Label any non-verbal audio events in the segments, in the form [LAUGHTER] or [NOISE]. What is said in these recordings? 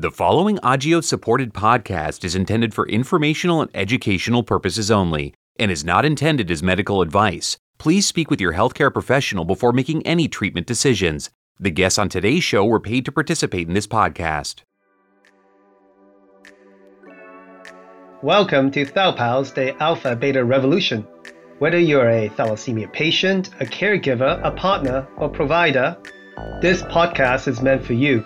The following Agios supported podcast is intended for informational and educational purposes only and is not intended as medical advice. Please speak with your healthcare professional before making any treatment decisions. The guests on today's show were paid to participate in this podcast. Welcome to ThalPals, the Alpha Beta Revolution. Whether you're a thalassemia patient, a caregiver, a partner, or provider, this podcast is meant for you.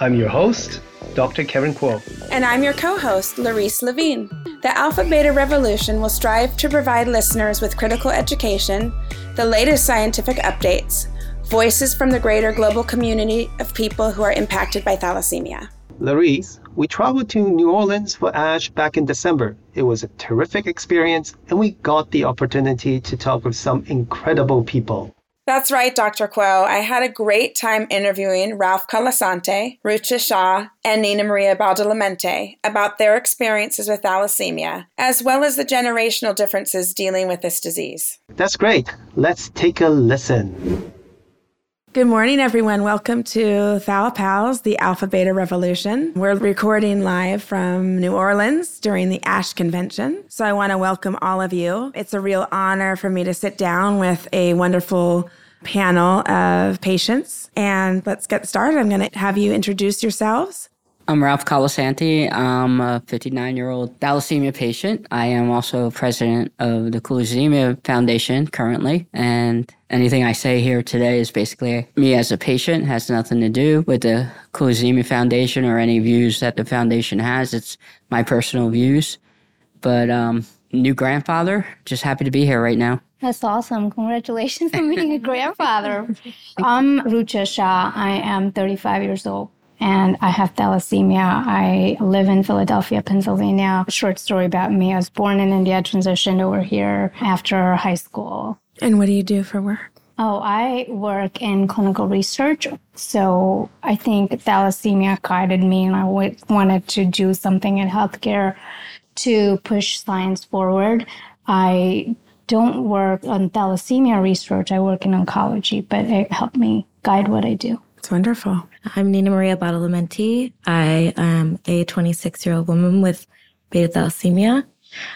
I'm your host, Dr. Kevin Kuo. And I'm your co host, Laurice Levine. The Alpha Beta Revolution will strive to provide listeners with critical education, the latest scientific updates, voices from the greater global community of people who are impacted by thalassemia. Laurice, we traveled to New Orleans for ASH back in December. It was a terrific experience, and we got the opportunity to talk with some incredible people. That's right, Dr. Kuo. I had a great time interviewing Ralph Colasanti, Rucha Shah, and Nina Maria Badalamenti about their experiences with thalassemia, as well as the generational differences dealing with this disease. That's great. Let's take a listen. Good morning, everyone. Welcome to Thal Pals, the Alpha Beta Revolution. We're recording live from New Orleans during the ASH convention. So I want to welcome all of you. It's a real honor for me to sit down with a wonderful panel of patients. And let's get started. I'm going to have you introduce yourselves. I'm Ralph Colasanti. I'm a 59 year old thalassemia patient. I am also president of the Cooley's Anemia Foundation currently. And anything I say here today is basically me as a patient, has nothing to do with the Cooley's Anemia Foundation or any views that the foundation has. It's my personal views. But um, new grandfather, just happy to be here right now. That's awesome. Congratulations on being a [LAUGHS] grandfather. I'm Rucha Shah. I am 35 years old and I have thalassemia. I live in Philadelphia, Pennsylvania. A short story about me. I was born in India, transitioned over here after high school. And what do you do for work? Oh, I work in clinical research. So I think thalassemia guided me, and I w- wanted to do something in healthcare to push science forward. I don't work on thalassemia research, I work in oncology, but it helped me guide what I do. It's wonderful. I'm Nina Maria Badalamenti. I am a 26 year old woman with beta thalassemia.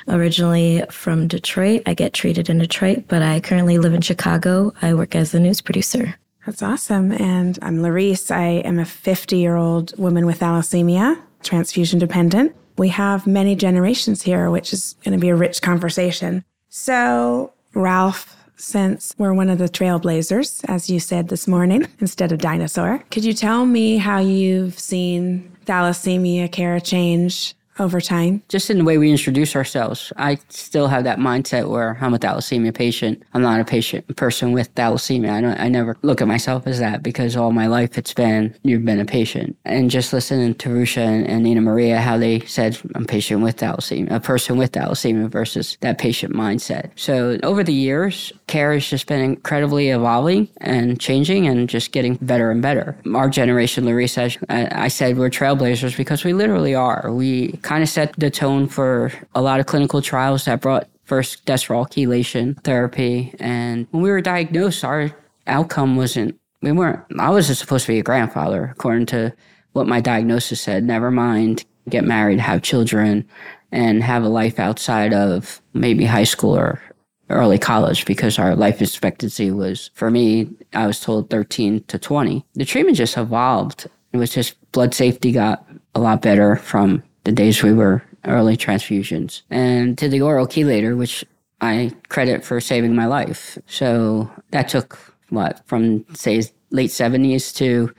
Originally from Detroit. I get treated in Detroit, but I currently live in Chicago. I work as a news producer. That's awesome. And I'm Laurice. I am a 50 year old woman with thalassemia, transfusion dependent. We have many generations here, which is going to be a rich conversation. So, Ralph, since we're one of the trailblazers, as you said this morning, [LAUGHS] instead of dinosaur, could you tell me how you've seen thalassemia care change over time? Just in the way we introduce ourselves, I still have that mindset where I'm a thalassemia patient. I'm not a patient person with thalassemia. I don't. I never look at myself as that because all my life it's been you've been a patient. And just listening to Rucha and, and Nina Maria, how they said I'm patient with thalassemia, a person with thalassemia versus that patient mindset. So over the years, care has just been incredibly evolving and changing and just getting better and better. Our generation, Laurice, I, I said we're trailblazers because we literally are. We kind of set the tone for a lot of clinical trials that brought first desferal chelation therapy. And when we were diagnosed, our outcome wasn't, we weren't, I was just supposed to be a grandfather, according to what my diagnosis said. Never mind, get married, have children, and have a life outside of maybe high school or early college because our life expectancy was, for me, I was told 13 to 20. The treatment just evolved. It was just blood safety got a lot better from the days we were early transfusions, and to the oral chelator, which I credit for saving my life. So that took what from say late 70s to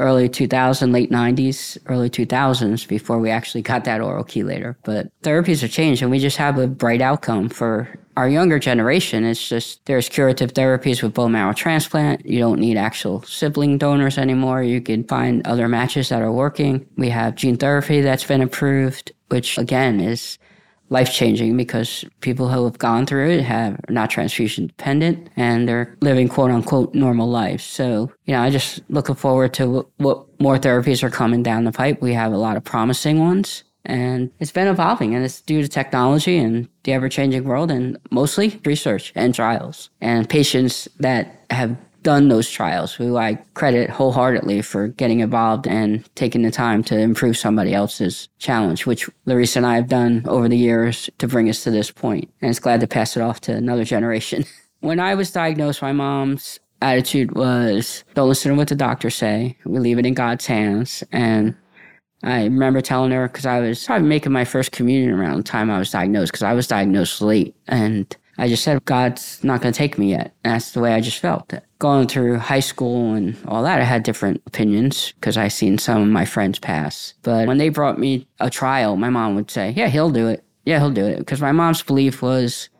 early 2000, late 90s, early 2000s before we actually got that oral chelator. But therapies have changed and we just have a bright outcome for our younger generation. It's just there's curative therapies with bone marrow transplant. You don't need actual sibling donors anymore. You can find other matches that are working. We have gene therapy that's been approved, which again is life changing because people who have gone through it have are not transfusion dependent and they're living quote unquote normal lives. So, you know, I just looking forward to what, what more therapies are coming down the pipe. We have a lot of promising ones and it's been evolving and it's due to technology and the ever changing world and mostly research and trials and patients that have done those trials, who I credit wholeheartedly for getting involved and taking the time to improve somebody else's challenge, which Laurice and I have done over the years to bring us to this point. And it's glad to pass it off to another generation. [LAUGHS] when I was diagnosed, my mom's attitude was don't listen to what the doctors say. We leave it in God's hands. And I remember telling her because I was probably making my first communion around the time I was diagnosed because I was diagnosed late. And I just said, God's not going to take me yet. And that's the way I just felt. Going through high school and all that, I had different opinions because I seen some of my friends pass. But when they brought me a trial, my mom would say, Yeah, he'll do it. Yeah, he'll do it. Because my mom's belief was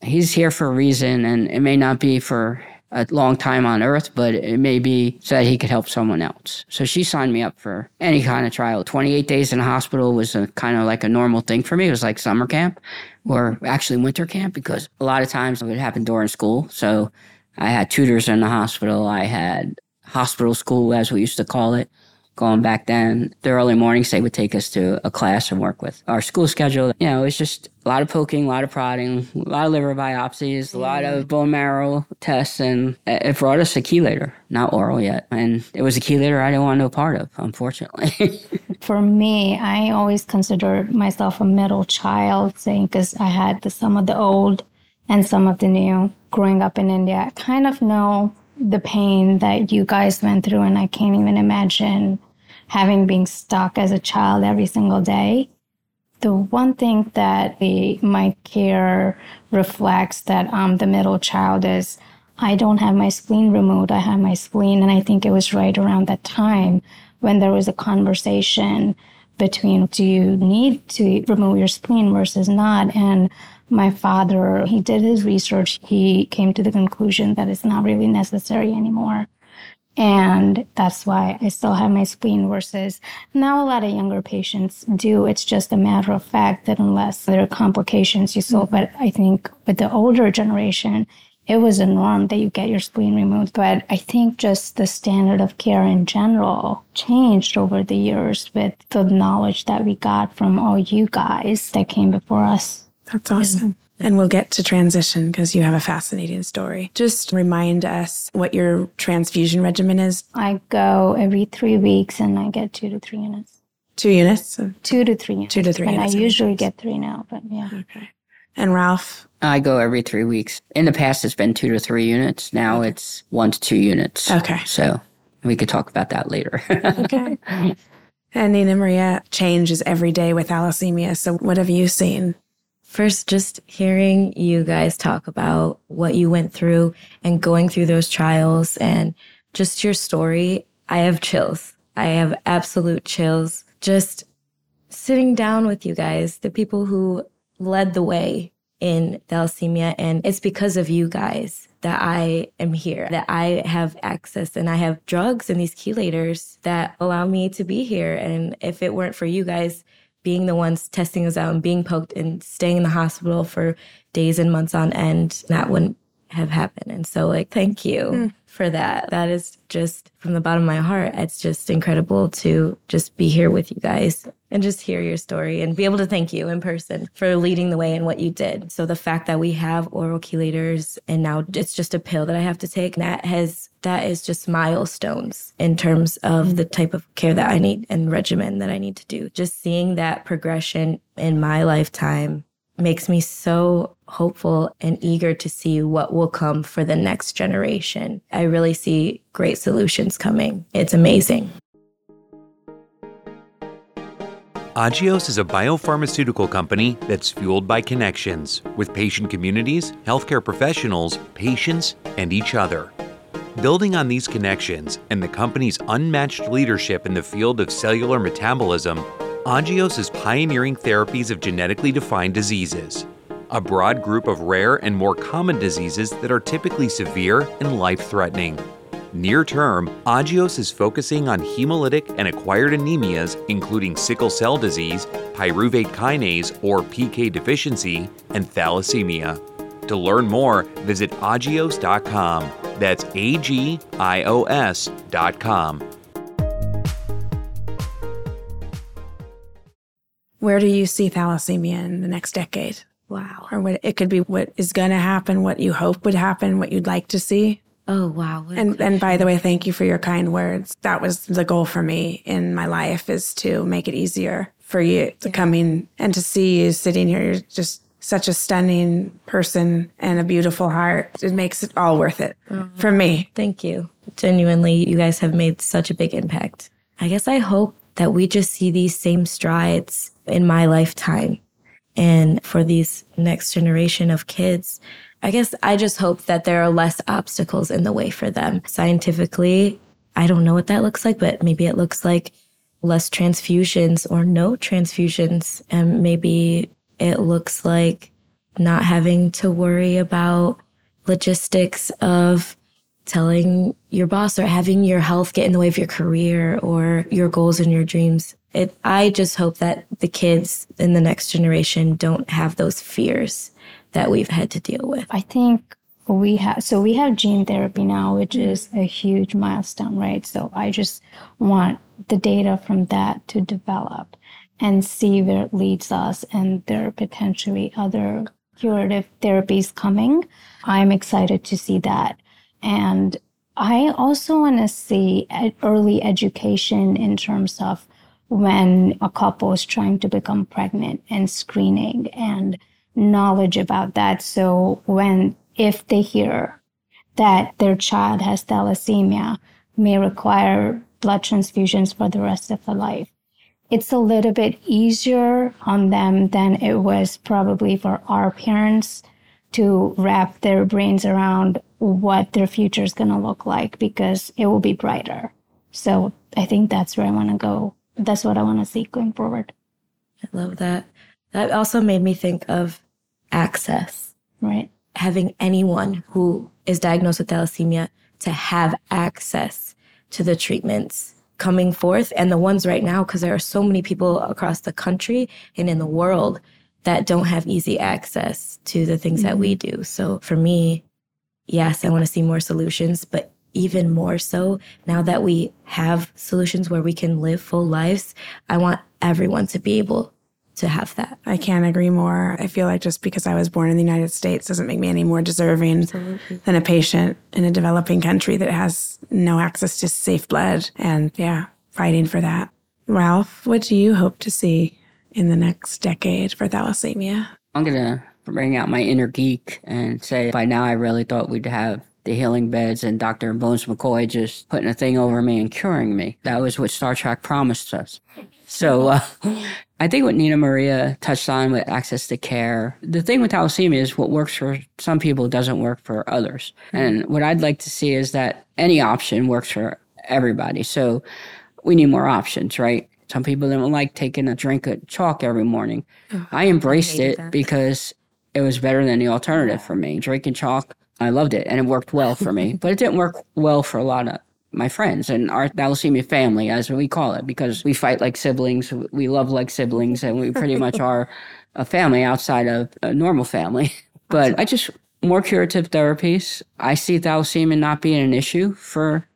he's here for a reason and it may not be for a long time on earth, but it may be so that he could help someone else. So she signed me up for any kind of trial. 28 days in a hospital was a kind of like a normal thing for me. It was like summer camp or actually winter camp because a lot of times it would happen during school. So I had tutors in the hospital. I had hospital school, as we used to call it going back then, the early mornings they would take us to a class and work with our school schedule. You know, it was just a lot of poking, a lot of prodding, a lot of liver biopsies, a lot of bone marrow tests, and it brought us a chelator, not oral yet. And it was a chelator I didn't want no part of, unfortunately. [LAUGHS] For me, I always considered myself a middle child, saying because I had the, some of the old and some of the new. Growing up in India, I kind of know the pain that you guys went through, and I can't even imagine having been stuck as a child every single day. The one thing that the, my care reflects that I'm the middle child is I don't have my spleen removed. I have my spleen. And I think it was right around that time when there was a conversation between do you need to remove your spleen versus not? And my father, he did his research. He came to the conclusion that it's not really necessary anymore. And that's why I still have my spleen versus now a lot of younger patients do. It's just a matter of fact that unless there are complications, you still, but I think with the older generation, it was a norm that you get your spleen removed. But I think just the standard of care in general changed over the years with the knowledge that we got from all you guys that came before us. That's awesome. And we'll get to transition because you have a fascinating story. Just remind us what your transfusion regimen is. I go every three weeks and I get two to three units. Two units? Two to three units. Two to three and units. I usually get three now, but yeah. Okay. And Ralph? I go every three weeks. In the past, it's been two to three units. Now it's one to two units. Okay. So we could talk about that later. [LAUGHS] okay. And Nina Maria changes every day with thalassemia. So what have you seen? First, just hearing you guys talk about what you went through and going through those trials and just your story, I have chills. I have absolute chills. Just sitting down with you guys, the people who led the way in thalassemia. And it's because of you guys that I am here, that I have access and I have drugs and these chelators that allow me to be here. And if it weren't for you guys, being the ones testing us out and being poked and staying in the hospital for days and months on end, that wouldn't have happened. And so, like, thank you mm. For that. That is just from the bottom of my heart. It's just incredible to just be here with you guys and just hear your story and be able to thank you in person for leading the way in what you did. So the fact that we have oral chelators and now it's just a pill that I have to take, that has that is just milestones in terms of the mm-hmm. type of care that I need and regimen that I need to do. Just seeing that progression in my lifetime makes me so hopeful and eager to see what will come for the next generation. I really see great solutions coming. It's amazing. Agios is a biopharmaceutical company that's fueled by connections with patient communities, healthcare professionals, patients, and each other. Building on these connections and the company's unmatched leadership in the field of cellular metabolism, Agios is pioneering therapies of genetically defined diseases, a broad group of rare and more common diseases that are typically severe and life threatening. Near term, Agios is focusing on hemolytic and acquired anemias, including sickle cell disease, pyruvate kinase or PK deficiency, and thalassemia. To learn more, visit agios.com. That's A G I O S.com. Where do you see thalassemia in the next decade? Wow. Or what it could be what is going to happen, what you hope would happen, what you'd like to see? Oh wow. And and by the way, thank you for your kind words. That was the goal for me in my life is to make it easier for you to yeah. come in and to see you sitting here. You're just such a stunning person and a beautiful heart. It makes it all worth it oh, for me. Thank you. Genuinely, you guys have made such a big impact. I guess I hope that we just see these same strides in my lifetime and for these next generation of kids I guess I just hope that there are less obstacles in the way for them. Scientifically, I don't know what that looks like, but maybe it looks like less transfusions or no transfusions. And maybe it looks like not having to worry about logistics of telling your boss or having your health get in the way of your career or your goals and your dreams. It, I just hope that the kids in the next generation don't have those fears that we've had to deal with? I think we have so we have gene therapy now which is a huge milestone right so i just want the data from that to develop and see where it leads us and there are potentially other curative therapies coming i'm excited to see that and i also want to see early education in terms of when a couple is trying to become pregnant and screening and knowledge about that. So when, if they hear that their child has thalassemia, may require blood transfusions for the rest of their life, it's a little bit easier on them than it was probably for our parents to wrap their brains around what their future is going to look like because it will be brighter. So I think that's where I want to go. That's what I want to see going forward. I love that. That also made me think of access, right? Having anyone who is diagnosed with thalassemia to have access to the treatments coming forth and the ones right now, because there are so many people across the country and in the world that don't have easy access to the things mm-hmm. that we mm-hmm. do. So for me, yes, I want to see more solutions, but even more so now that we have solutions where we can live full lives, I want everyone to be able to have that. I can't agree more. I feel like just because I was born in the United States doesn't make me any more deserving Absolutely. than a patient in a developing country that has no access to safe blood. And yeah, fighting for that. Ralph, what do you hope to see in the next decade for thalassemia? I'm going to bring out my inner geek and say by now I really thought we'd have the healing beds and Dr. Bones McCoy just putting a thing over me and curing me. That was what Star Trek promised us. So uh, [LAUGHS] I think what Nina Maria touched on with access to care, the thing with thalassemia is what works for some people doesn't work for others. And what I'd like to see is that any option works for everybody. So we need more options, right? Some people don't like taking a drink of chalk every morning. Oh, I embraced I it that. because it was better than the alternative for me. Drinking chalk I loved it and it worked well for me, [LAUGHS] but it didn't work well for a lot of my friends and our thalassemia family, as we call it, because we fight like siblings, we love like siblings, and we pretty [LAUGHS] much are a family outside of a normal family. [LAUGHS] But I just more curative therapies. I see thalassemia not being an issue for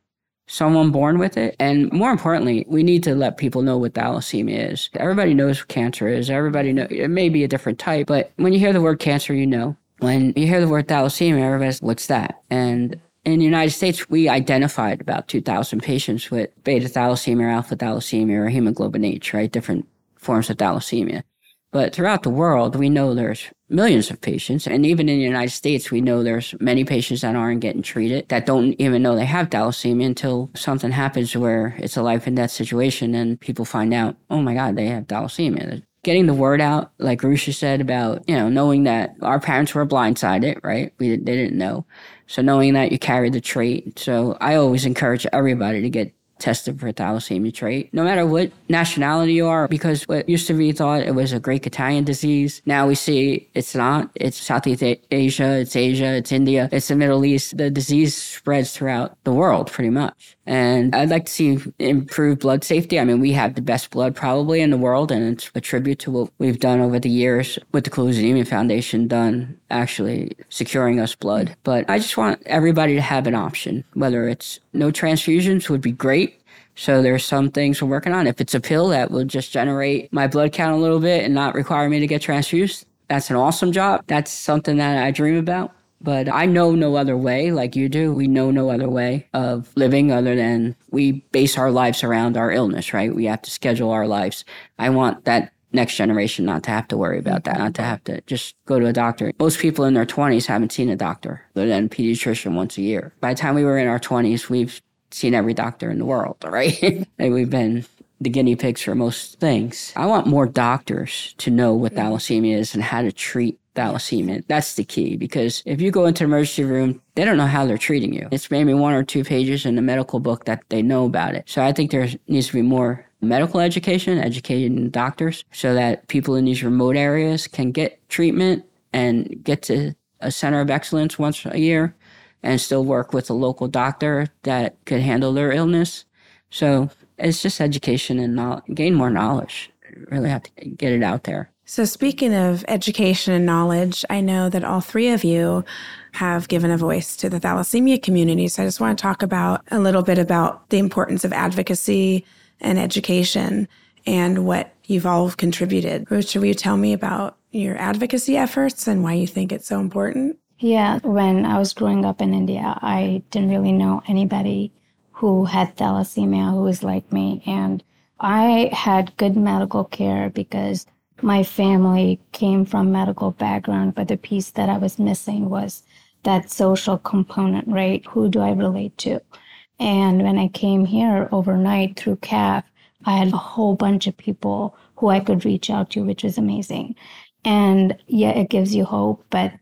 someone born with it. And more importantly, we need to let people know what thalassemia is. Everybody knows what cancer is. Everybody know it may be a different type, but when you hear the word cancer, you know. When you hear the word thalassemia, everybody's, what's that? And in the United States, we identified about 2,000 patients with beta thalassemia, or alpha thalassemia, or hemoglobin H, right? Different forms of thalassemia. But throughout the world, we know there's millions of patients. And even in the United States, we know there's many patients that aren't getting treated that don't even know they have thalassemia until something happens where it's a life and death situation and people find out, oh my God, they have thalassemia getting the word out, like Rucha said about, you know, knowing that our parents were blindsided, right? We, they didn't know. So knowing that you carry the trait. So I always encourage everybody to get tested for thalassemia trait, no matter what nationality you are, because what used to be thought it was a Greek Italian disease. Now we see it's not. It's Southeast Asia, it's Asia, it's India, it's the Middle East. The disease spreads throughout the world pretty much. And I'd like to see improved blood safety. I mean, we have the best blood probably in the world, and it's a tribute to what we've done over the years with the Anemia Foundation done actually securing us blood. But I just want everybody to have an option, whether it's no transfusions would be great. So there's some things we're working on. If it's a pill that will just generate my blood count a little bit and not require me to get transfused, that's an awesome job. That's something that I dream about. But I know no other way like you do. We know no other way of living other than we base our lives around our illness, right? We have to schedule our lives. I want that next generation not to have to worry about that, not to have to just go to a doctor. Most people in their 20s haven't seen a doctor other than a pediatrician once a year. By the time we were in our 20s, we've seen every doctor in the world, [LAUGHS] right? and we've been the guinea pigs for most things. I want more doctors to know what thalassemia is and how to treat thalassemia. That's the key because if you go into the emergency room, they don't know how they're treating you. It's maybe one or two pages in the medical book that they know about it. So I think there needs to be more medical education, educating doctors so that people in these remote areas can get treatment and get to a center of excellence once a year and still work with a local doctor that could handle their illness. So it's just education and knowledge, gain more knowledge. Really have to get it out there. So, speaking of education and knowledge, I know that all three of you have given a voice to the thalassemia community. So, I just want to talk about a little bit about the importance of advocacy and education and what you've all contributed. Rucha, will you tell me about your advocacy efforts and why you think it's so important? Yeah, when I was growing up in India, I didn't really know anybody who had thalassemia who was like me. And I had good medical care because my family came from medical background, but the piece that I was missing was that social component, right? Who do I relate to? And when I came here overnight through CAF, I had a whole bunch of people who I could reach out to, which was amazing. And yeah, it gives you hope, but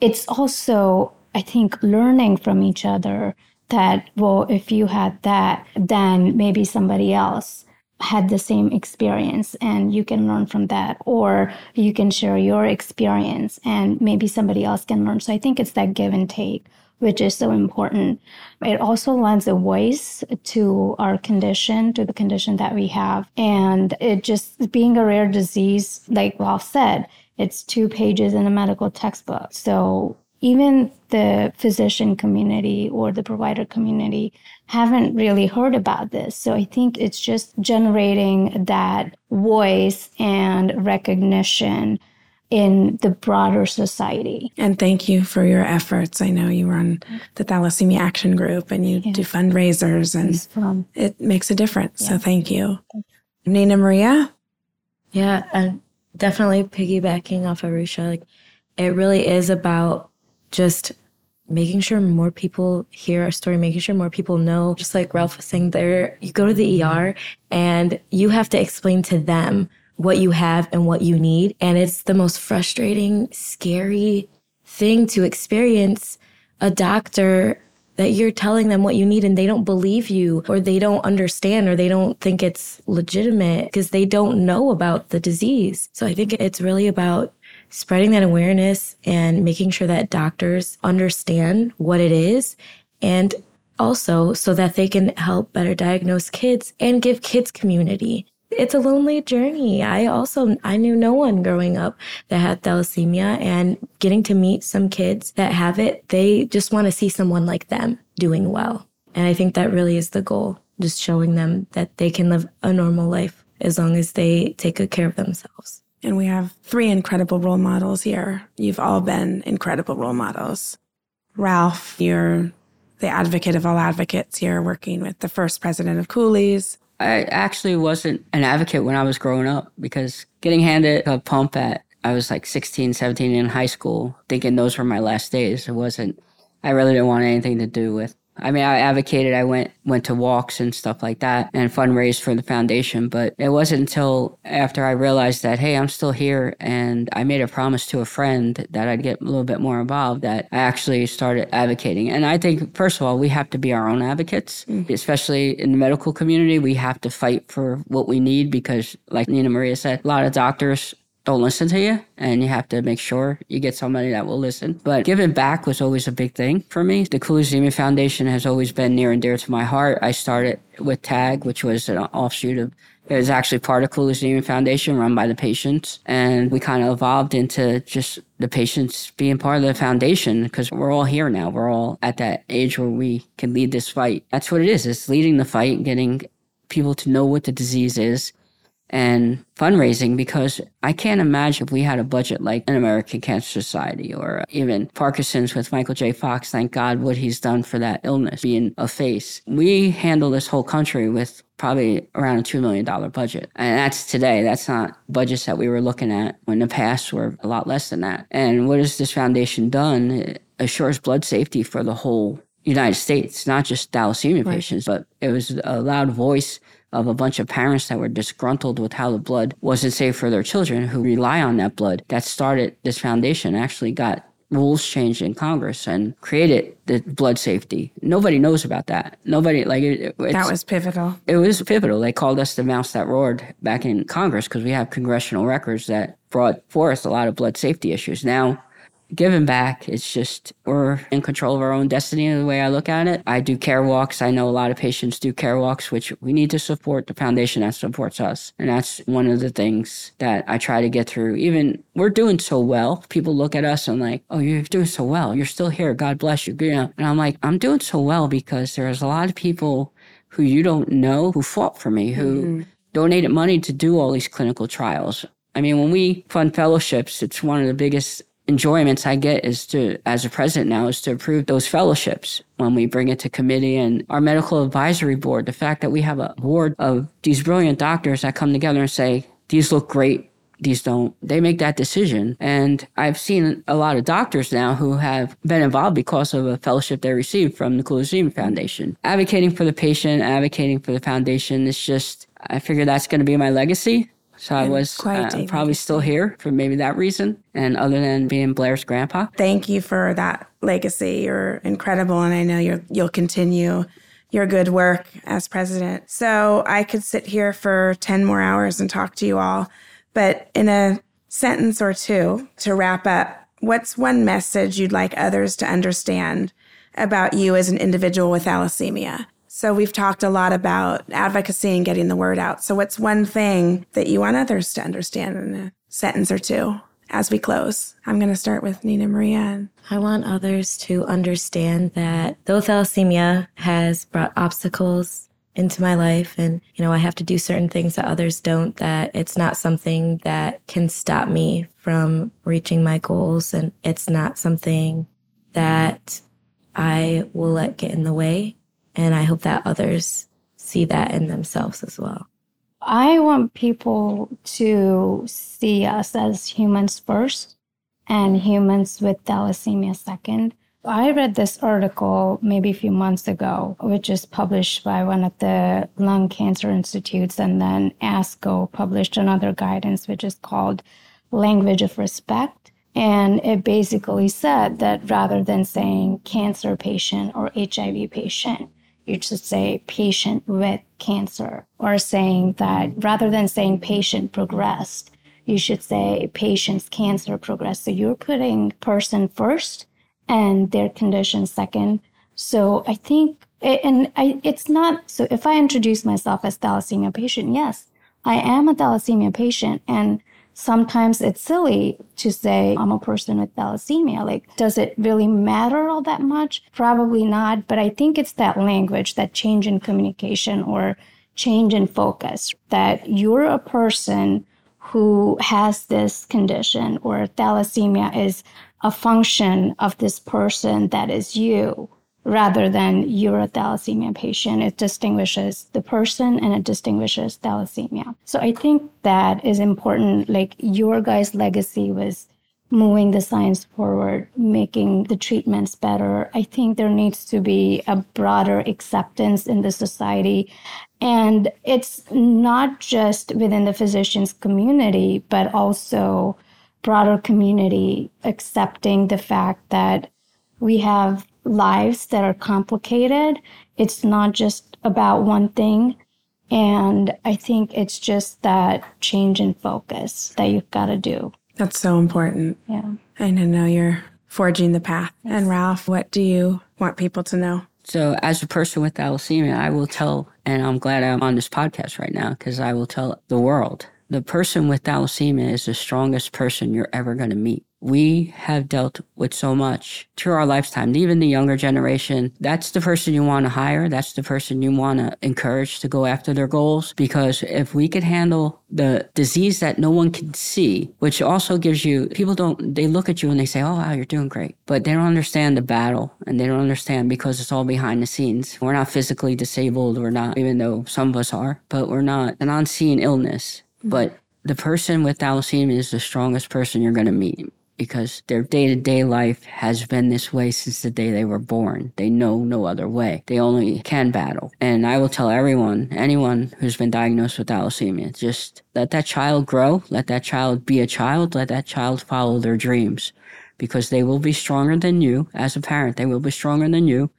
it's also, I think, learning from each other that, well, if you had that, then maybe somebody else had the same experience and you can learn from that or you can share your experience and maybe somebody else can learn. So i think it's that give and take which is so important. It also lends a voice to our condition to the condition that we have. And it just being a rare disease like ralph said it's two pages in a medical textbook. So even the physician community or the provider community haven't really heard about this. So I think it's just generating that voice and recognition in the broader society. And thank you for your efforts. I know you run the Thalassemia Action Group and you yeah. do fundraisers and it makes a difference. Yeah. So thank you. Nina Maria? Yeah, and definitely piggybacking off of Rucha, like it really is about just making sure more people hear our story, making sure more people know. Just like Ralph was saying there, you go to the ER and you have to explain to them what you have and what you need. And it's the most frustrating, scary thing to experience a doctor that you're telling them what you need and they don't believe you or they don't understand or they don't think it's legitimate because they don't know about the disease. So I think it's really about spreading that awareness and making sure that doctors understand what it is and also so that they can help better diagnose kids and give kids community. It's a lonely journey. I also i knew no one growing up that had thalassemia and getting to meet some kids that have it they just want to see someone like them doing well. And i think that really is the goal just showing them that they can live a normal life as long as they take good care of themselves and we have three incredible role models here. You've all been incredible role models. Ralph, you're the advocate of all advocates here, working with the first president of Cooley's. I actually wasn't an advocate when I was growing up because getting handed a pump at, I was like 16, 17 in high school, thinking those were my last days. It wasn't, I really didn't want anything to do with I mean, I advocated. I went went to walks and stuff like that, and fundraised for the foundation. But it wasn't until after I realized that, hey, I'm still here, and I made a promise to a friend that I'd get a little bit more involved, that I actually started advocating. And I think, first of all, we have to be our own advocates, mm-hmm. especially in the medical community. We have to fight for what we need because, like Nina Maria said, a lot of doctors don't listen to you and you have to make sure you get somebody that will listen. But giving back was always a big thing for me. The Cooley Foundation has always been near and dear to my heart. I started with TAG, which was an offshoot of it was actually part of Cooley Foundation run by the patients. And we kind of evolved into just the patients being part of the foundation because we're all here now. We're all at that age where we can lead this fight. That's what it is. It's leading the fight, getting people to know what the disease is and fundraising because I can't imagine if we had a budget like an American Cancer Society or uh, even Parkinson's with Michael J. Fox. Thank God what he's done for that illness being a face. We handle this whole country with probably around a $2 million budget. And that's today. That's not budgets that we were looking at when the past were a lot less than that. And what has this foundation done? It assures blood safety for the whole United States, not just thalassemia right. patients, but it was a loud voice of a bunch of parents that were disgruntled with how the blood wasn't safe for their children who rely on that blood that started this foundation actually got rules changed in Congress and created the blood safety. Nobody knows about that. Nobody like it. That was pivotal. It was pivotal. They called us the mouse that roared back in Congress because we have congressional records that brought forth a lot of blood safety issues. Now giving back. It's just we're in control of our own destiny the way I look at it. I do care walks. I know a lot of patients do care walks, which we need to support the foundation that supports us. And that's one of the things that I try to get through. Even we're doing so well. People look at us and like, oh, you're doing so well. You're still here. God bless you. you know? And I'm like, I'm doing so well because there's a lot of people who you don't know who fought for me, who mm-hmm. donated money to do all these clinical trials. I mean, when we fund fellowships, it's one of the biggest enjoyments I get is to, as a president now, is to approve those fellowships when we bring it to committee and our medical advisory board. The fact that we have a board of these brilliant doctors that come together and say, these look great. These don't. They make that decision. And I've seen a lot of doctors now who have been involved because of a fellowship they received from the Cool Foundation. Advocating for the patient, advocating for the foundation, it's just, I figure that's going to be my legacy. So I was uh, probably still here for maybe that reason. And other than being Blair's grandpa. Thank you for that legacy. You're incredible. And I know you you'll continue your good work as president. So I could sit here for 10 more hours and talk to you all. But in a sentence or two to wrap up, what's one message you'd like others to understand about you as an individual with thalassemia? So we've talked a lot about advocacy and getting the word out. So what's one thing that you want others to understand in a sentence or two as we close? I'm going to start with Nina Maria. I want others to understand that though thalassemia has brought obstacles into my life and you know I have to do certain things that others don't that it's not something that can stop me from reaching my goals and it's not something that I will let get in the way and I hope that others see that in themselves as well. I want people to see us as humans first and humans with thalassemia second. I read this article maybe a few months ago, which is published by one of the lung cancer institutes, and then ASCO published another guidance, which is called Language of Respect. And it basically said that rather than saying cancer patient or HIV patient, you should say patient with cancer or saying that rather than saying patient progressed, you should say patient's cancer progressed. So you're putting person first and their condition second. So I think, and I, it's not, so if I introduce myself as thalassemia patient, yes, I am a thalassemia patient and sometimes it's silly to say I'm a person with thalassemia. Like, does it really matter all that much? Probably not. But I think it's that language, that change in communication or change in focus that you're a person who has this condition or thalassemia is a function of this person that is you rather than you're a thalassemia patient. It distinguishes the person and it distinguishes thalassemia. So I think that is important. Like your guys' legacy was moving the science forward, making the treatments better. I think there needs to be a broader acceptance in the society. And it's not just within the physicians community, but also broader community accepting the fact that we have lives that are complicated. It's not just about one thing. And I think it's just that change in focus that you've got to do. That's so important. Yeah. I know you're forging the path. Yes. And Ralph, what do you want people to know? So, as a person with thalassemia, I will tell, and I'm glad I'm on this podcast right now because I will tell the world the person with thalassemia is the strongest person you're ever going to meet we have dealt with so much through our lifetime. Even the younger generation, that's the person you want to hire. That's the person you want to encourage to go after their goals. Because if we could handle the disease that no one can see, which also gives you, people don't, they look at you and they say, oh, wow, you're doing great. But they don't understand the battle and they don't understand because it's all behind the scenes. We're not physically disabled. We're not, even though some of us are, but we're not an unseen illness. Mm-hmm. But the person with thalassemia is the strongest person you're going to meet because their day to day life has been this way since the day they were born. They know no other way. They only can battle. And I will tell everyone, anyone who's been diagnosed with thalassemia, just let that child grow, let that child be a child, let that child follow their dreams because they will be stronger than you as a parent. They will be stronger than you.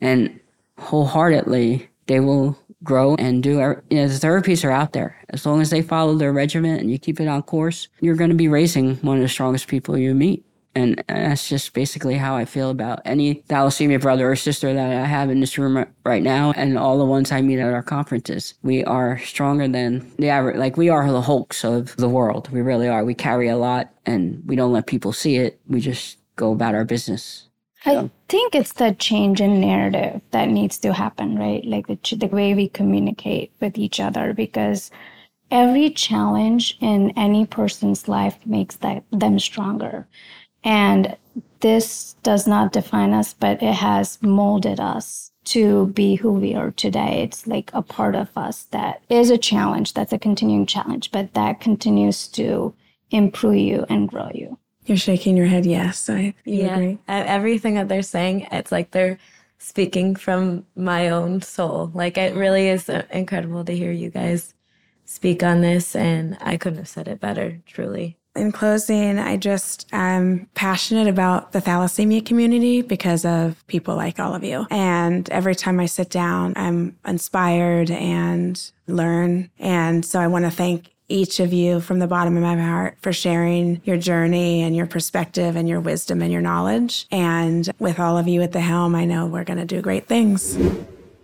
And wholeheartedly, they will grow and do you know the therapies are out there as long as they follow their regimen and you keep it on course you're going to be raising one of the strongest people you meet and that's just basically how I feel about any thalassemia brother or sister that I have in this room right now and all the ones I meet at our conferences. We are stronger than the average, like we are the Hulks of the world. We really are. We carry a lot and we don't let people see it. We just go about our business. I think it's the change in narrative that needs to happen, right? Like the, the way we communicate with each other, because every challenge in any person's life makes that, them stronger. And this does not define us, but it has molded us to be who we are today. It's like a part of us that is a challenge, that's a continuing challenge, but that continues to improve you and grow you. You're shaking your head. Yes, I yeah. Agree. Everything that they're saying, it's like they're speaking from my own soul. Like it really is uh, incredible to hear you guys speak on this, and I couldn't have said it better. Truly. In closing, I just am passionate about the thalassemia community because of people like all of you. And every time I sit down, I'm inspired and learn. And so I want to thank each of you from the bottom of my heart for sharing your journey and your perspective and your wisdom and your knowledge. And with all of you at the helm, I know we're going to do great things.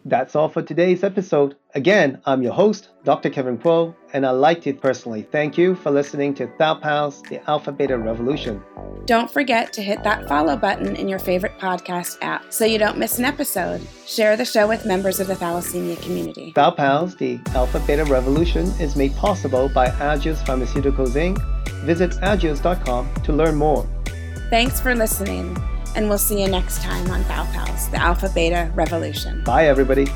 That's all for today's episode. Again, I'm your host, Dr. Kevin Kuo, and I'd like to personally thank you for listening to ThalPals, the Alpha Beta Revolution. Don't forget to hit that follow button in your favorite podcast app so you don't miss an episode. Share the show with members of the thalassemia community. ThalPals, the Alpha Beta Revolution, is made possible by Agios Pharmaceuticals Inc. Visit agios.com to learn more. Thanks for listening and we'll see you next time on ThalPals, the Alpha Beta Revolution. Bye, everybody.